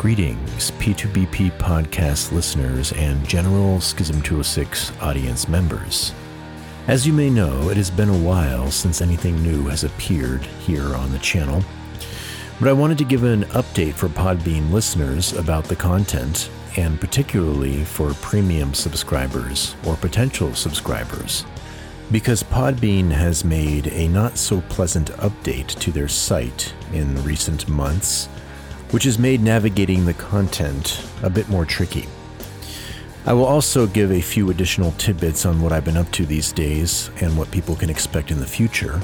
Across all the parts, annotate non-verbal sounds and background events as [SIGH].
Greetings, P2BP podcast listeners and general Schism 206 audience members. As you may know, it has been a while since anything new has appeared here on the channel, but I wanted to give an update for Podbean listeners about the content, and particularly for premium subscribers or potential subscribers, because Podbean has made a not so pleasant update to their site in recent months which has made navigating the content a bit more tricky. I will also give a few additional tidbits on what I've been up to these days and what people can expect in the future.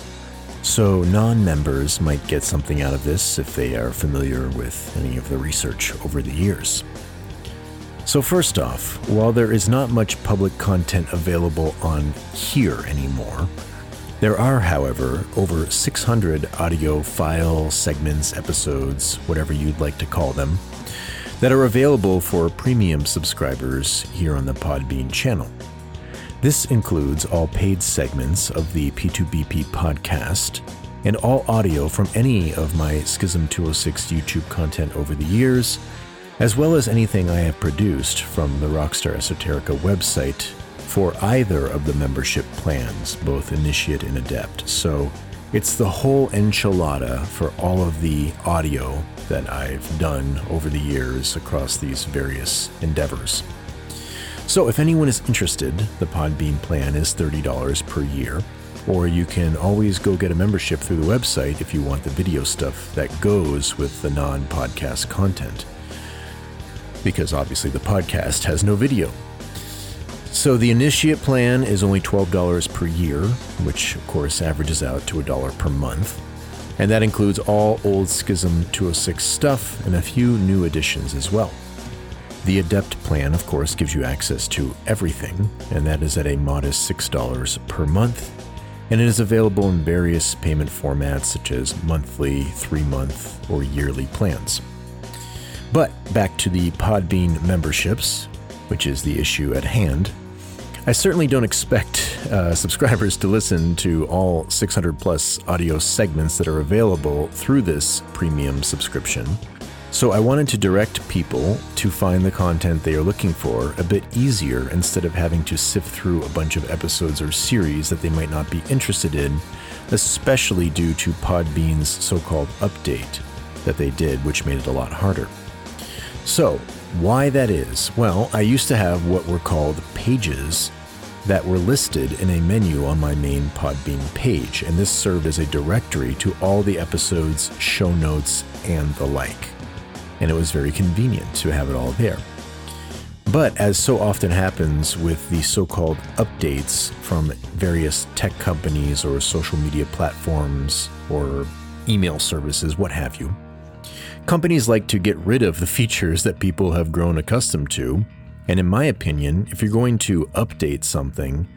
So, non members might get something out of this if they are familiar with any of the research over the years. So, first off, while there is not much public content available on here anymore, there are, however, over 600 audio file segments, episodes, whatever you'd like to call them, that are available for premium subscribers here on the Podbean channel. This includes all paid segments of the P2BP podcast and all audio from any of my Schism 206 YouTube content over the years, as well as anything I have produced from the Rockstar Esoterica website for either of the membership plans, both Initiate and Adept. So it's the whole enchilada for all of the audio that I've done over the years across these various endeavors. So if anyone is interested, the Podbean plan is $30 per year, or you can always go get a membership through the website if you want the video stuff that goes with the non podcast content. Because obviously the podcast has no video. So the initiate plan is only $12 per year, which of course averages out to a dollar per month. And that includes all old Schism 206 stuff and a few new additions as well. The Adept plan, of course, gives you access to everything, and that is at a modest $6 per month. And it is available in various payment formats such as monthly, three month, or yearly plans. But back to the Podbean memberships, which is the issue at hand. I certainly don't expect uh, subscribers to listen to all 600 plus audio segments that are available through this premium subscription. So I wanted to direct people to find the content they are looking for a bit easier instead of having to sift through a bunch of episodes or series that they might not be interested in, especially due to Podbean's so called update that they did, which made it a lot harder. So, why that is? Well, I used to have what were called pages that were listed in a menu on my main Podbean page, and this served as a directory to all the episodes, show notes, and the like. And it was very convenient to have it all there. But as so often happens with the so called updates from various tech companies or social media platforms or email services, what have you, companies like to get rid of the features that people have grown accustomed to and in my opinion, if you're going to update something,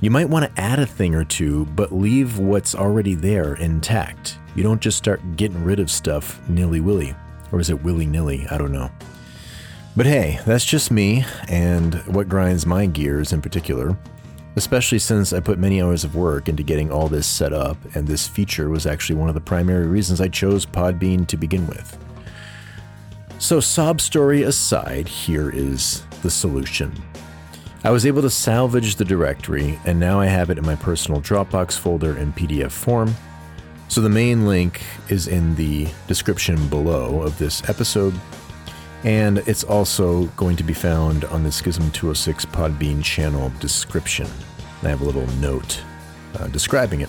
you might want to add a thing or two, but leave what's already there intact. You don't just start getting rid of stuff nilly willy. Or is it willy nilly? I don't know. But hey, that's just me and what grinds my gears in particular, especially since I put many hours of work into getting all this set up, and this feature was actually one of the primary reasons I chose Podbean to begin with. So, sob story aside, here is the solution. I was able to salvage the directory, and now I have it in my personal Dropbox folder in PDF form. So the main link is in the description below of this episode, and it's also going to be found on the Schism 206 Podbean channel description. I have a little note uh, describing it.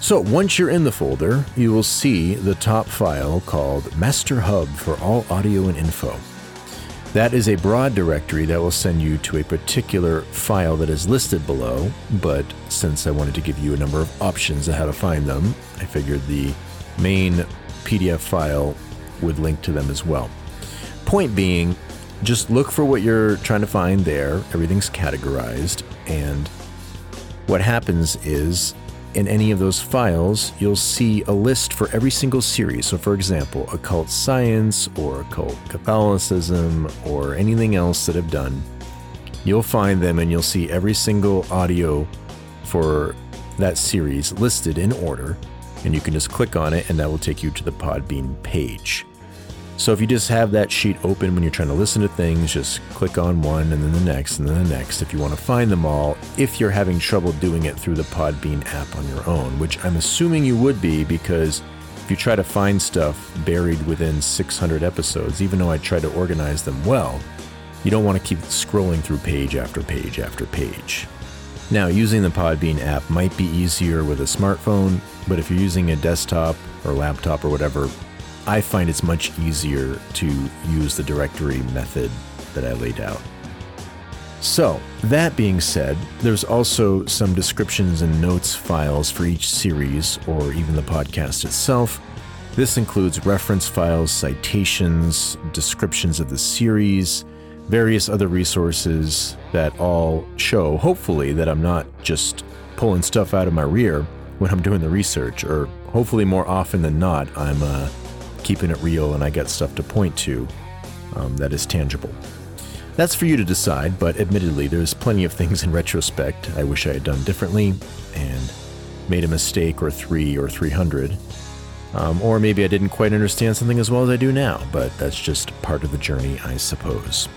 So once you're in the folder, you will see the top file called Master Hub for all audio and info. That is a broad directory that will send you to a particular file that is listed below, but since I wanted to give you a number of options of how to find them, I figured the main PDF file would link to them as well. Point being, just look for what you're trying to find there. Everything's categorized, and what happens is in any of those files, you'll see a list for every single series. So, for example, occult science or occult Catholicism or anything else that I've done, you'll find them and you'll see every single audio for that series listed in order. And you can just click on it, and that will take you to the Podbean page. So if you just have that sheet open when you're trying to listen to things, just click on one and then the next and then the next if you want to find them all, if you're having trouble doing it through the Podbean app on your own, which I'm assuming you would be because if you try to find stuff buried within 600 episodes, even though I try to organize them well, you don't want to keep scrolling through page after page after page. Now, using the Podbean app might be easier with a smartphone, but if you're using a desktop or laptop or whatever, I find it's much easier to use the directory method that I laid out. So, that being said, there's also some descriptions and notes files for each series or even the podcast itself. This includes reference files, citations, descriptions of the series, various other resources that all show, hopefully, that I'm not just pulling stuff out of my rear when I'm doing the research, or hopefully more often than not, I'm uh, keeping it real and I get stuff to point to um, that is tangible. That's for you to decide, but admittedly, there's plenty of things in retrospect I wish I had done differently and made a mistake or three or 300. Um, or maybe I didn't quite understand something as well as I do now, but that's just part of the journey, I suppose.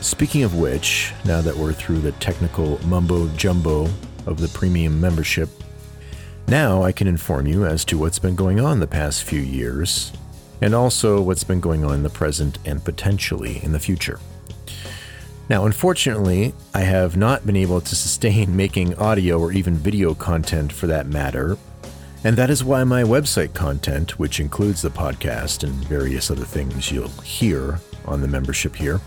Speaking of which, now that we're through the technical mumbo jumbo of the premium membership, now I can inform you as to what's been going on the past few years, and also what's been going on in the present and potentially in the future. Now, unfortunately, I have not been able to sustain [LAUGHS] making audio or even video content for that matter, and that is why my website content, which includes the podcast and various other things you'll hear on the membership here,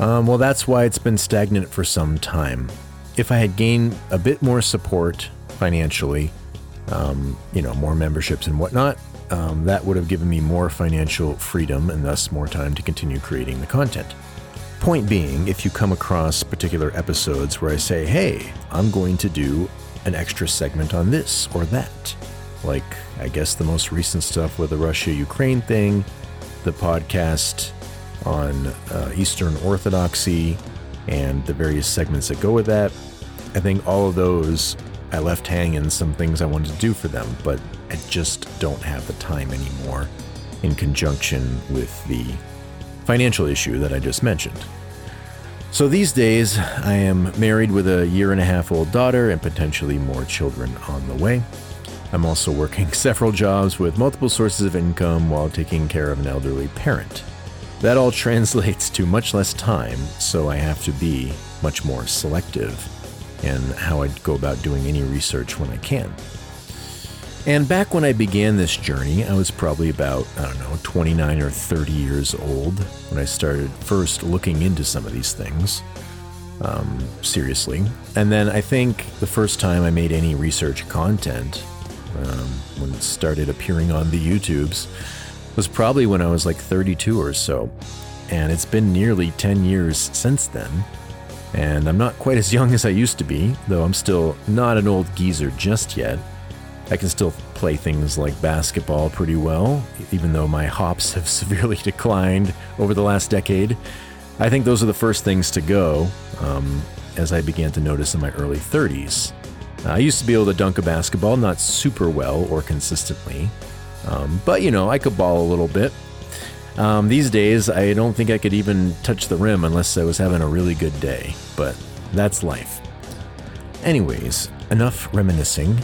um, well, that's why it's been stagnant for some time. If I had gained a bit more support financially, um, you know, more memberships and whatnot, um, that would have given me more financial freedom and thus more time to continue creating the content. Point being, if you come across particular episodes where I say, hey, I'm going to do an extra segment on this or that, like I guess the most recent stuff with the Russia Ukraine thing, the podcast on uh, Eastern Orthodoxy, and the various segments that go with that. I think all of those I left hanging some things I wanted to do for them, but I just don't have the time anymore in conjunction with the financial issue that I just mentioned. So these days, I am married with a year and a half old daughter and potentially more children on the way. I'm also working [LAUGHS] several jobs with multiple sources of income while taking care of an elderly parent. That all [LAUGHS] translates to much less time, so I have to be much more selective in how I go about doing any research when I can. And back when I began this journey, I was probably about, I don't know, 29 or 30 years old when I started first looking into some of these things. Um, seriously. And then I think the first time I made any research content, um, when it started appearing on the YouTubes, was probably when I was like 32 or so. And it's been nearly 10 years since then. And I'm not quite as young as I used to be, though I'm still not an old geezer just yet. I can still play things like basketball pretty well, even though my hops have [LAUGHS] severely declined over the last decade. I think those are the first things to go um, as I began to notice in my early 30s. I used to be able to dunk a basketball, not super well or consistently, um, but you know, I could ball a little bit. Um, these days, I don't think I could even touch the rim unless I was having a really good day, but that's life. Anyways, enough reminiscing.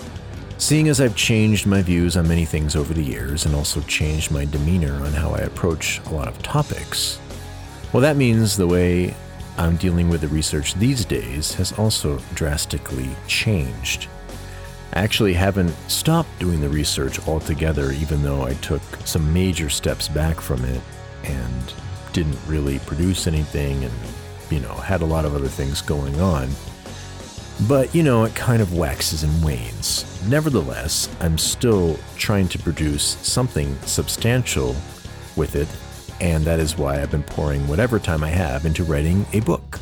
Seeing as I've changed my views on many things over the years and also changed my demeanor on how I approach a lot of topics, well, that means the way I'm dealing with the research these days has also drastically changed. I actually haven't stopped doing the research altogether, even though I took some major steps back from it and didn't really produce anything and, you know, had a lot of other things going on. But, you know, it kind of waxes and wanes. Nevertheless, I'm still trying to produce something substantial with it, and that is why I've been pouring whatever time I have into writing a book,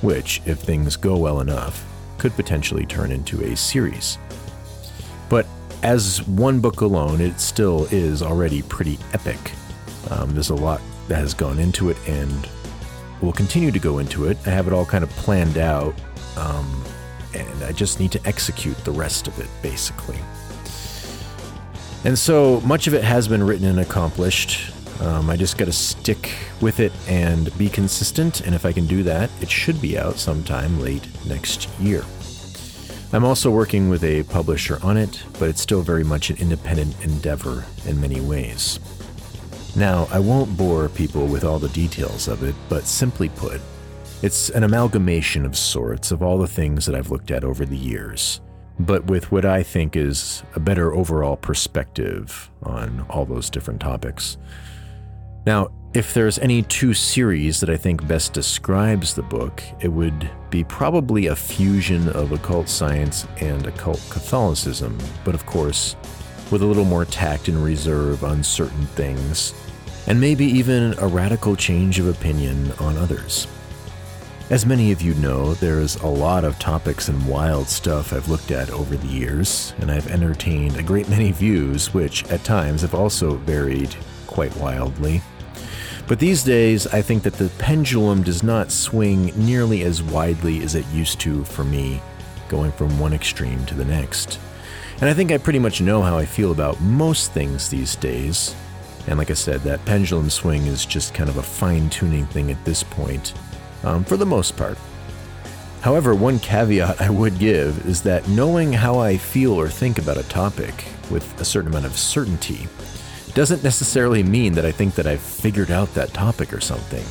which, if things go well enough, could potentially turn into a series. But as one book alone, it still is already pretty epic. Um, there's a lot that has gone into it and will continue to go into it. I have it all kind of planned out. Um, and I just need to execute the rest of it, basically. And so much of it has been written and accomplished. Um, I just got to stick with it and be consistent, and if I can do that, it should be out sometime late next year. I'm also working with a publisher on it, but it's still very much an independent endeavor in many ways. Now, I won't bore people with all the details of it, but simply put, it's an amalgamation of sorts of all the things that I've looked at over the years, but with what I think is a better overall perspective on all those different topics. Now, if there's any two series that I think best describes the book, it would be probably a fusion of occult science and occult Catholicism, but of course, with a little more tact and reserve on certain things, and maybe even a radical change of opinion on others. As many of you know, there's a lot of topics and wild stuff I've looked at over the years, and I've entertained a great many views, which at times have also varied quite wildly. But these days, I think that the pendulum does not swing nearly as widely as it used to for me, going from one extreme to the next. And I think I pretty much know how I feel about most things these days. And like I said, that pendulum swing is just kind of a fine tuning thing at this point um, for the most part. However, one caveat [LAUGHS] I would give is that knowing how I feel or think about a topic with a certain amount of certainty doesn't necessarily mean that I think that I've figured out that topic or something.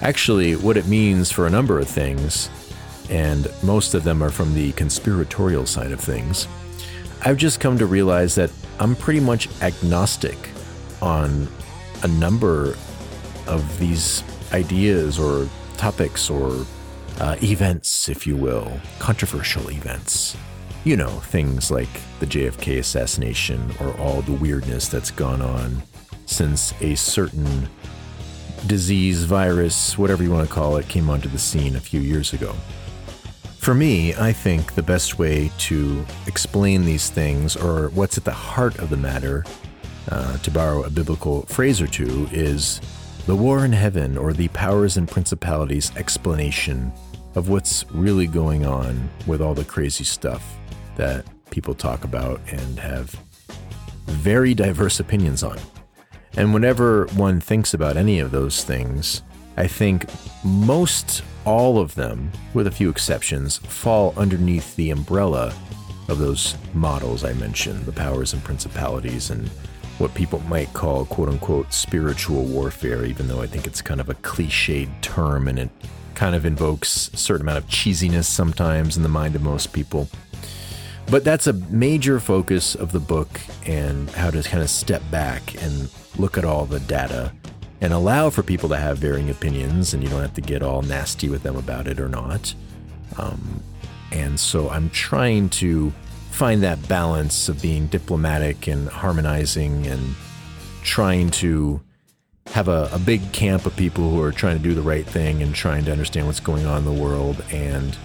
Actually, what it means for a number of things, and most of them are from the conspiratorial side of things, I've just come to realize that I'm pretty much agnostic on a number of these ideas or topics or uh, events, if you will, controversial events. You know, things like the JFK assassination or all the weirdness that's gone on since a certain disease, virus, whatever you want to call it, came onto the scene a few years ago. For me, I think the best way to explain these things, or what's at the heart of the matter, uh, to borrow a biblical phrase or two, is the War in Heaven, or the Powers and Principalities explanation of what's really going on with all the crazy stuff that people talk about and have very diverse opinions on. And whenever one thinks about any of those things, I think most all of them, with a few exceptions, fall underneath the umbrella of those models I mentioned the powers and principalities and what people might call quote unquote spiritual warfare, even though I think it's kind of a cliched term and it kind of invokes a certain amount of cheesiness sometimes in the mind of most people. But that's a major focus of the book and how to kind of step back and look at all the data and allow for people to have varying opinions and you don't have to get all nasty with them about it or not. Um, and so I'm trying to find that balance of being diplomatic and harmonizing and trying to have a, a, big camp of people who are trying to do the right thing and trying to understand what's going on in the world and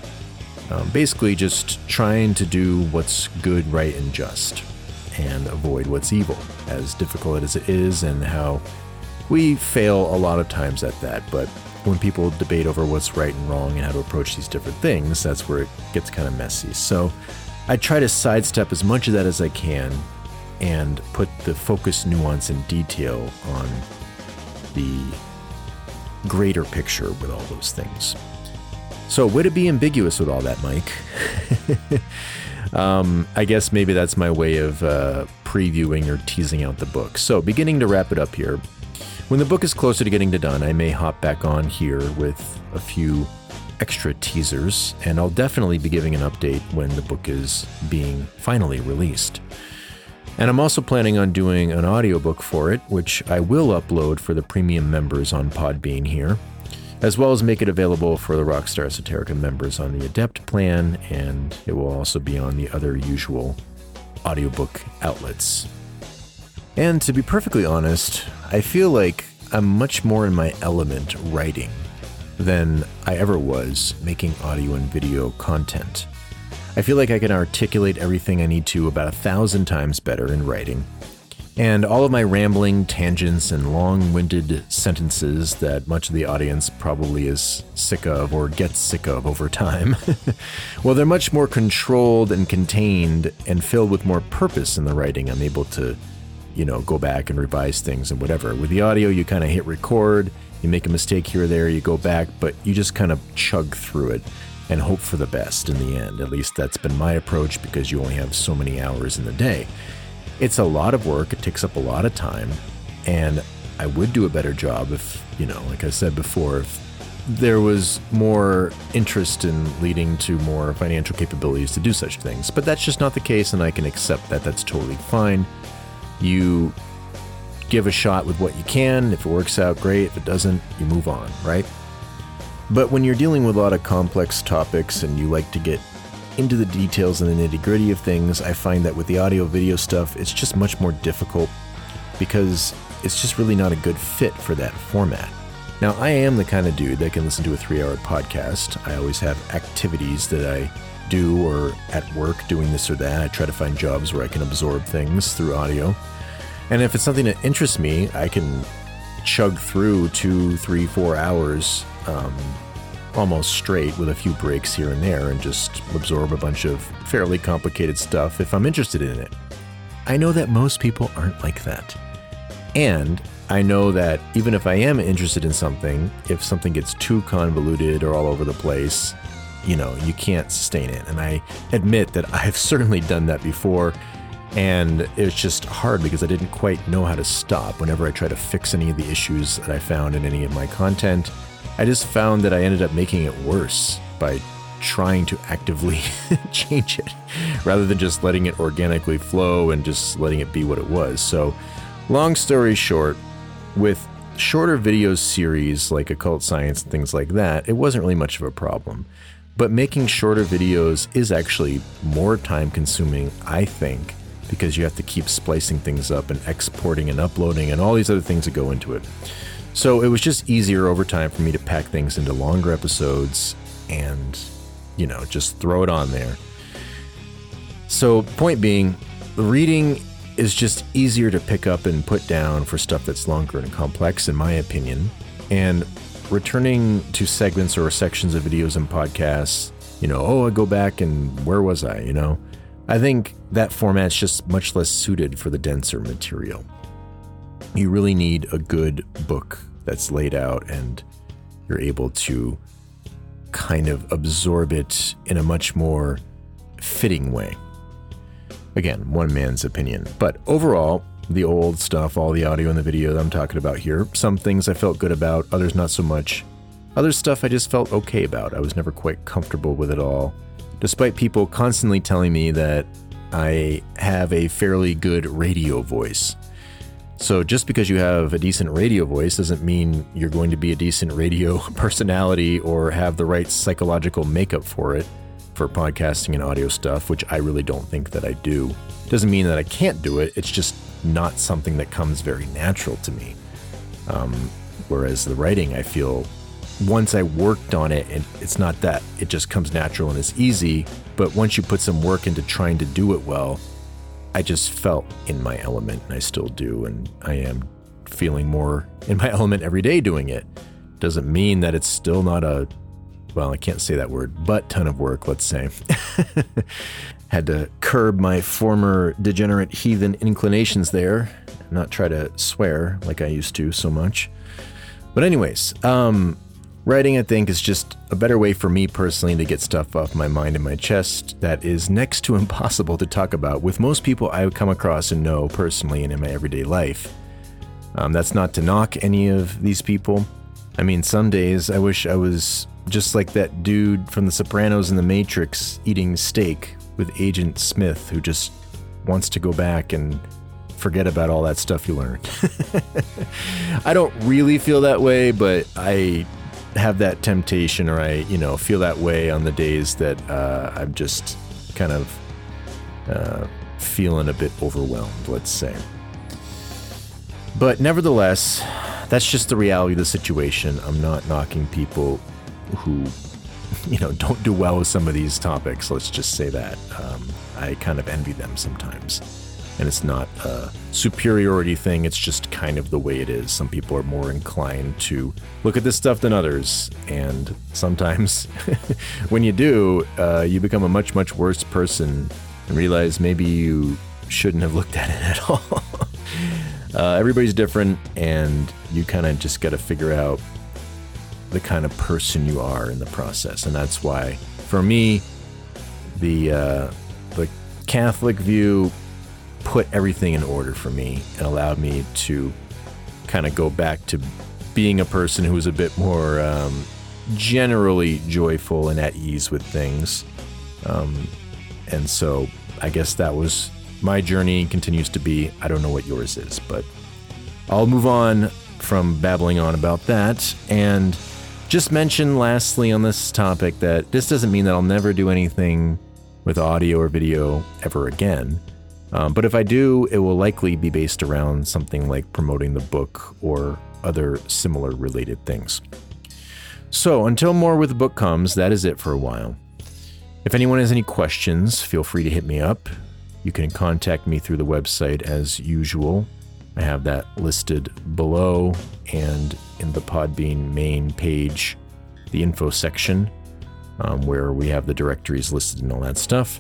um, basically just trying to do what's good, right, and just and avoid what's evil, as difficult as it is, and how we fail a lot of times at that. But when people debate over what's right and wrong and how to approach these different things, that's where it gets kind of messy. So I try to sidestep as much of that as I can and put the focus, nuance, and detail on the greater picture with all those things. So, way to be ambiguous with all that, Mike. [LAUGHS] um, I guess maybe that's my way of uh, previewing or teasing out the book. So, beginning to wrap it up here. When the book is closer to getting to done, I may hop back on here with a few extra teasers, and I'll definitely be giving an update when the book is being finally released. And I'm also planning on doing an audiobook for it, which I will upload for the premium members on Podbean here, as well as make it available for the Rockstar Esoterica members on the Adept plan, and it will also be on the other usual audiobook outlets. And to be perfectly honest, I feel like I'm much more in my element writing than I ever was making audio and video content. I feel like I can articulate everything I need to about a thousand times better in writing. And all of my rambling tangents and long winded sentences that much of the audience probably is sick of or gets sick of over time, [LAUGHS] well, they're much more controlled and contained and filled with more purpose in the writing I'm able to you know, go back and revise things and whatever. With the audio, you kind of hit record, you make a mistake here or there, you go back, but you just kind of chug through it and hope for the best in the end. At least that's been my approach because you only have so many hours in the day. It's a lot of work, it takes up a lot of time, and I would do a better job if, you know, like I said before, if there was more interest in leading to more financial capabilities to do such things. But that's just not the case, and I can accept that. That's totally fine. You give a shot with what you can. If it works out, great. If it doesn't, you move on, right? But when you're dealing with a lot of complex topics and you like to get into the details and the nitty gritty of things, I find that with the audio video stuff, it's just much more difficult because it's just really not a good fit for that format. Now, I am the kind of dude that can listen to a three hour podcast. I always have activities that I do or at work doing this or that. I try to find jobs where I can absorb things through audio. And if it's something that interests me, I can chug through two, three, four hours um, almost straight with a few breaks here and there and just absorb a bunch of fairly complicated stuff if I'm interested in it. I know that most people aren't like that. And I know that even if I am interested in something, if something gets too convoluted or all over the place, you know, you can't sustain it. And I admit that [LAUGHS] I've certainly done that before. And it's just hard because I didn't quite know how to stop whenever I try to fix any of the issues that I found in any of my content. I just found that I ended up making it worse by trying to actively [LAUGHS] change it rather than just letting it organically flow and just letting it be what it was. So, long story short, with shorter video series like occult science and things like that, it wasn't really much of a problem. But making shorter videos is actually more time consuming, I think, because you have to keep splicing things up and exporting and uploading and all these other things that go into it. So it was just easier over time for me to pack things into longer episodes and, you know, just throw it on there. So, point being, the reading is just easier to pick up and put down for stuff that's longer and complex, in my opinion. And returning to segments or sections of videos and podcasts, you know, oh, I go back and where was I, you know? I think that format's just much less suited for the denser material. You really need a good book that's laid out and you're able to kind of absorb it in a much more fitting way. Again, one man's opinion. But overall, the old stuff, all the audio and the video that I'm talking about here, some things I felt good about, others not so much. Other stuff I just felt okay about. I was never quite comfortable with it all. Despite people constantly telling me that I have a fairly good radio voice. So, just because you have a decent radio voice doesn't mean you're going to be a decent radio [LAUGHS] personality or have the right psychological makeup for it for podcasting and audio stuff, which I really don't think that I do. Doesn't mean that I can't do it, it's just not something that comes very natural to me. Um, whereas the writing, I feel once I worked on it, and it's not that it just comes natural and it's easy, but once you put some work into trying to do it well, I just felt in my element, and I still do, and I am feeling more in my [LAUGHS] element every day doing it. Doesn't mean that it's still not a well, I can't say that word, but ton of work, let's say. [LAUGHS] Had to curb my former degenerate heathen inclinations there, not try to swear like I used to so much. But, anyways, um, writing, I think, is just a better way for me personally to get stuff off my mind and my chest that is next to [LAUGHS] impossible to talk about with most people I come across and know personally and in my everyday life. Um, that's not to knock any of these people. I mean, some days I wish I was just like that dude from The Sopranos and The Matrix eating steak with Agent Smith, who just wants to go back and forget about all that stuff you learned. [LAUGHS] I don't really feel that way, but I have that temptation, or I, you know, feel that way on the days that uh, I'm just kind of uh, feeling a bit overwhelmed, let's say. But nevertheless, that's just the reality of the situation. I'm not knocking people who, [LAUGHS] you know, don't do well with some of these topics. Let's just say that. Um, I kind of envy them sometimes. And it's not a superiority thing, it's just kind of the way it is. Some people are more inclined to look at this stuff than others. And sometimes [LAUGHS] when you do, uh, you become a much, much worse person and realize maybe you shouldn't have looked at it at all. [LAUGHS] uh, everybody's different, and you kind of just got to figure out the kind of person you are in the process, and that's why, for me, the uh, the Catholic view put everything in order for me and allowed me to kind of go back to being a person who was a bit more um, generally joyful and at ease with things. Um, and so I guess that was my journey and continues to be. I don't know what yours is, but I'll move on from babbling on about that and just mention lastly on this topic that this doesn't mean that I'll never do anything with audio or video ever again. Um, but if I do, it will likely be based around something like promoting the book or other similar related things. So until more with the book comes, that is it for a while. If anyone has any questions, feel free to hit me up. You can contact me through the website as usual. I have that listed below and in the Podbean main page, the info section, um, where we have the directories listed and all that stuff.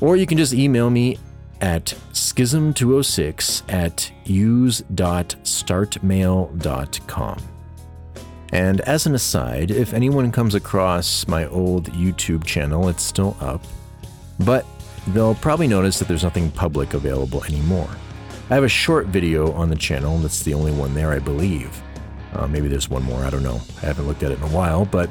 Or you can just email me at schism206 at use.startmail.com. And as an aside, if anyone comes across my old YouTube channel, it's still up, but they'll probably notice that there's nothing public available anymore. I have a short video on the channel, that's the only one there, I believe. Uh, maybe there's one more, I don't know. I haven't looked at it in a while, but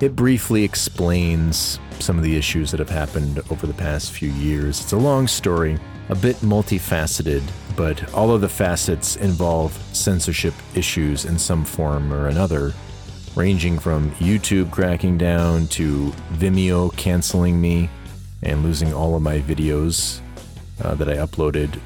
it briefly explains some of the issues that have happened over the past few years. It's a long story, a bit multifaceted, but all of the facets involve censorship issues in some form or another, ranging from YouTube cracking down to Vimeo canceling me and losing all of my videos uh, that I uploaded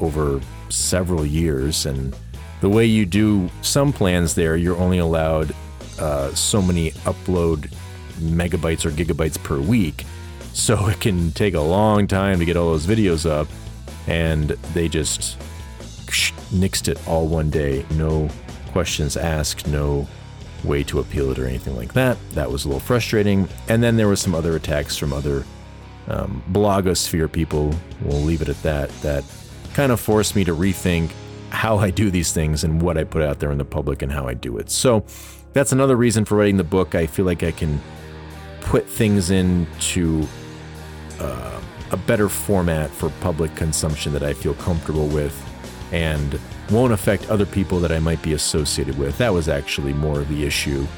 over several years. And the way you do some plans there, you're only allowed uh, so many upload megabytes or gigabytes per week. So [LAUGHS] it can take a long time to get all those videos up and they just nixed it all one day. No questions asked, no way to appeal it or anything like that. That was a little frustrating. And then there was some other attacks from other um, blogosphere people. We'll leave it at that. That kind of forced me to rethink how I do these things and what I put out there in the public and how I do it. So that's another reason for writing the book. I feel like I can put things into uh, a better format for public consumption that I feel comfortable with and won't affect other people that I might be associated with. That was actually more of the issue.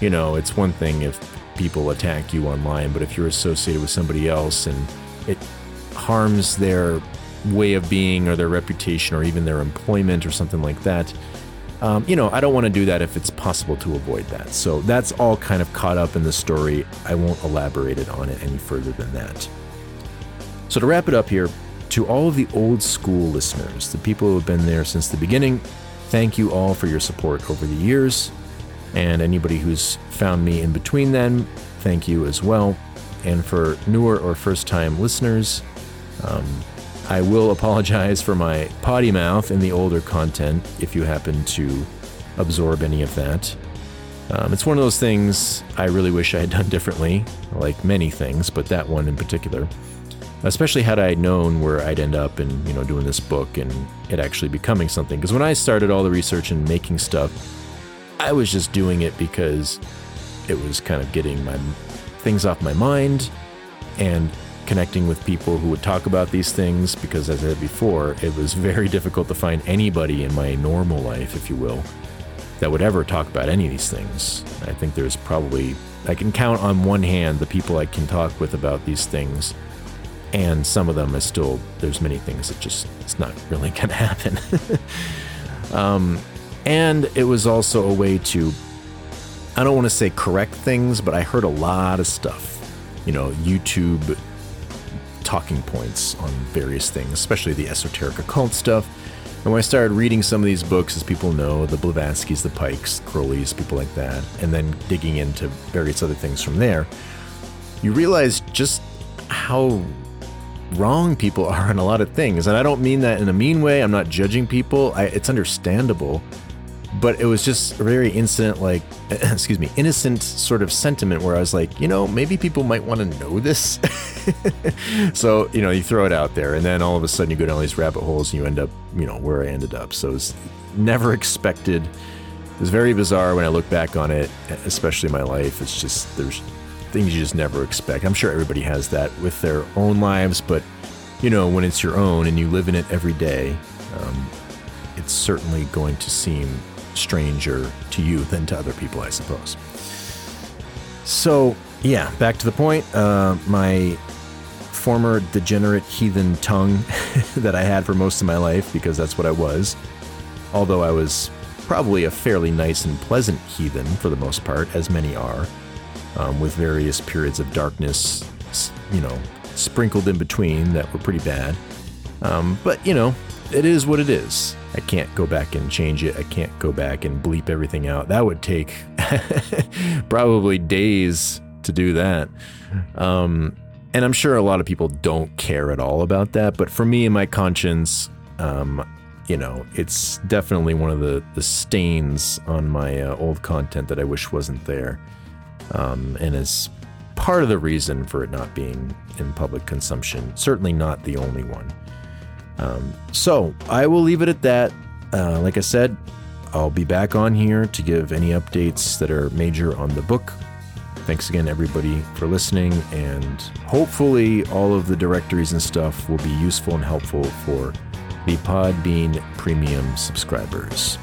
You know, it's one thing if people attack you online, but if you're associated with somebody else and it harms their way of being or their reputation or even their employment or something like that, um, you know, I don't want to do that if it's possible to avoid that. So that's all kind of caught up in the story. I won't elaborate it on it any further than that. So to wrap it up here, to all of the old school listeners, the people who have been there since the beginning, thank you all for your support over the years. And anybody who's found me in between then, thank you as well. And for newer or first time listeners, um, I will [LAUGHS] apologize for my potty mouth in the older content if you happen to absorb any of that. Um, it's one of those things I really wish I had done [LAUGHS] differently, like many things, but that one in particular especially had I known where I'd end up and you know doing this book and it actually becoming something. Because when I started all the research and making stuff, I was just doing it because it was kind of getting my things off my mind and connecting with people who would talk about these things. Because as I said before, it was very difficult to find anybody in my normal life, if you will, that would ever talk about any of these things. I think there's probably I can count on one hand the people I can talk with about these things and some of them is still there's many things that just it's not really [LAUGHS] to happen. [LAUGHS] Um, and it was also a way to i don't want to say correct things but i heard a lot of stuff you know youtube talking points on various things especially the esoteric occult stuff. And when I started reading some of these books, as people know, the Blavatskys, the Pikes, Crowleys, people like that, and then digging into various other things from there, you realize just how wrong people [LAUGHS] are on a lot of things. And I don't mean that in a mean way. I'm not judging people. I, it's understandable. But it was just a very innocent, like, [CLEARS THROAT] excuse me, innocent sort of sentiment where I was like, you know, maybe people might want to know this. [LAUGHS] so, you know, you throw it out there, and then all of a sudden you go down these rabbit holes and you end up you know, where I ended up. So it's never expected. It was very bizarre when I look back on it, especially my life. It's just, there's things you just never expect. I'm sure everybody has that with their own lives, but you know, when it's your own and you live in it every day, um, it's certainly going to seem stranger to you than to other people, I suppose. So, yeah, back to the point. Uh, my former degenerate heathen tongue [LAUGHS] that I had for most of my life, because that's what I was, although I was probably a fairly nice and pleasant heathen for the most part, as many are, um, with various periods of darkness, you know, sprinkled in between that were pretty bad. Um, but, you know, it is what it is. I can't go back and change it. I can't go back and bleep everything out. That would take [LAUGHS] probably days to do that. Um, and I'm sure a lot of people don't care at all about that. But for me and my conscience, um, you know, it's definitely one of the, the stains on my uh, old content that I wish wasn't there. Um, and is part of the reason for it not being in public consumption. Certainly not the only one. Um, so I will leave it at that. Uh, like I said, I'll be back on here to give any updates that are major on the book. Thanks again, everybody, for listening, and hopefully, all of the directories and stuff will be useful and helpful for the Podbean Premium subscribers.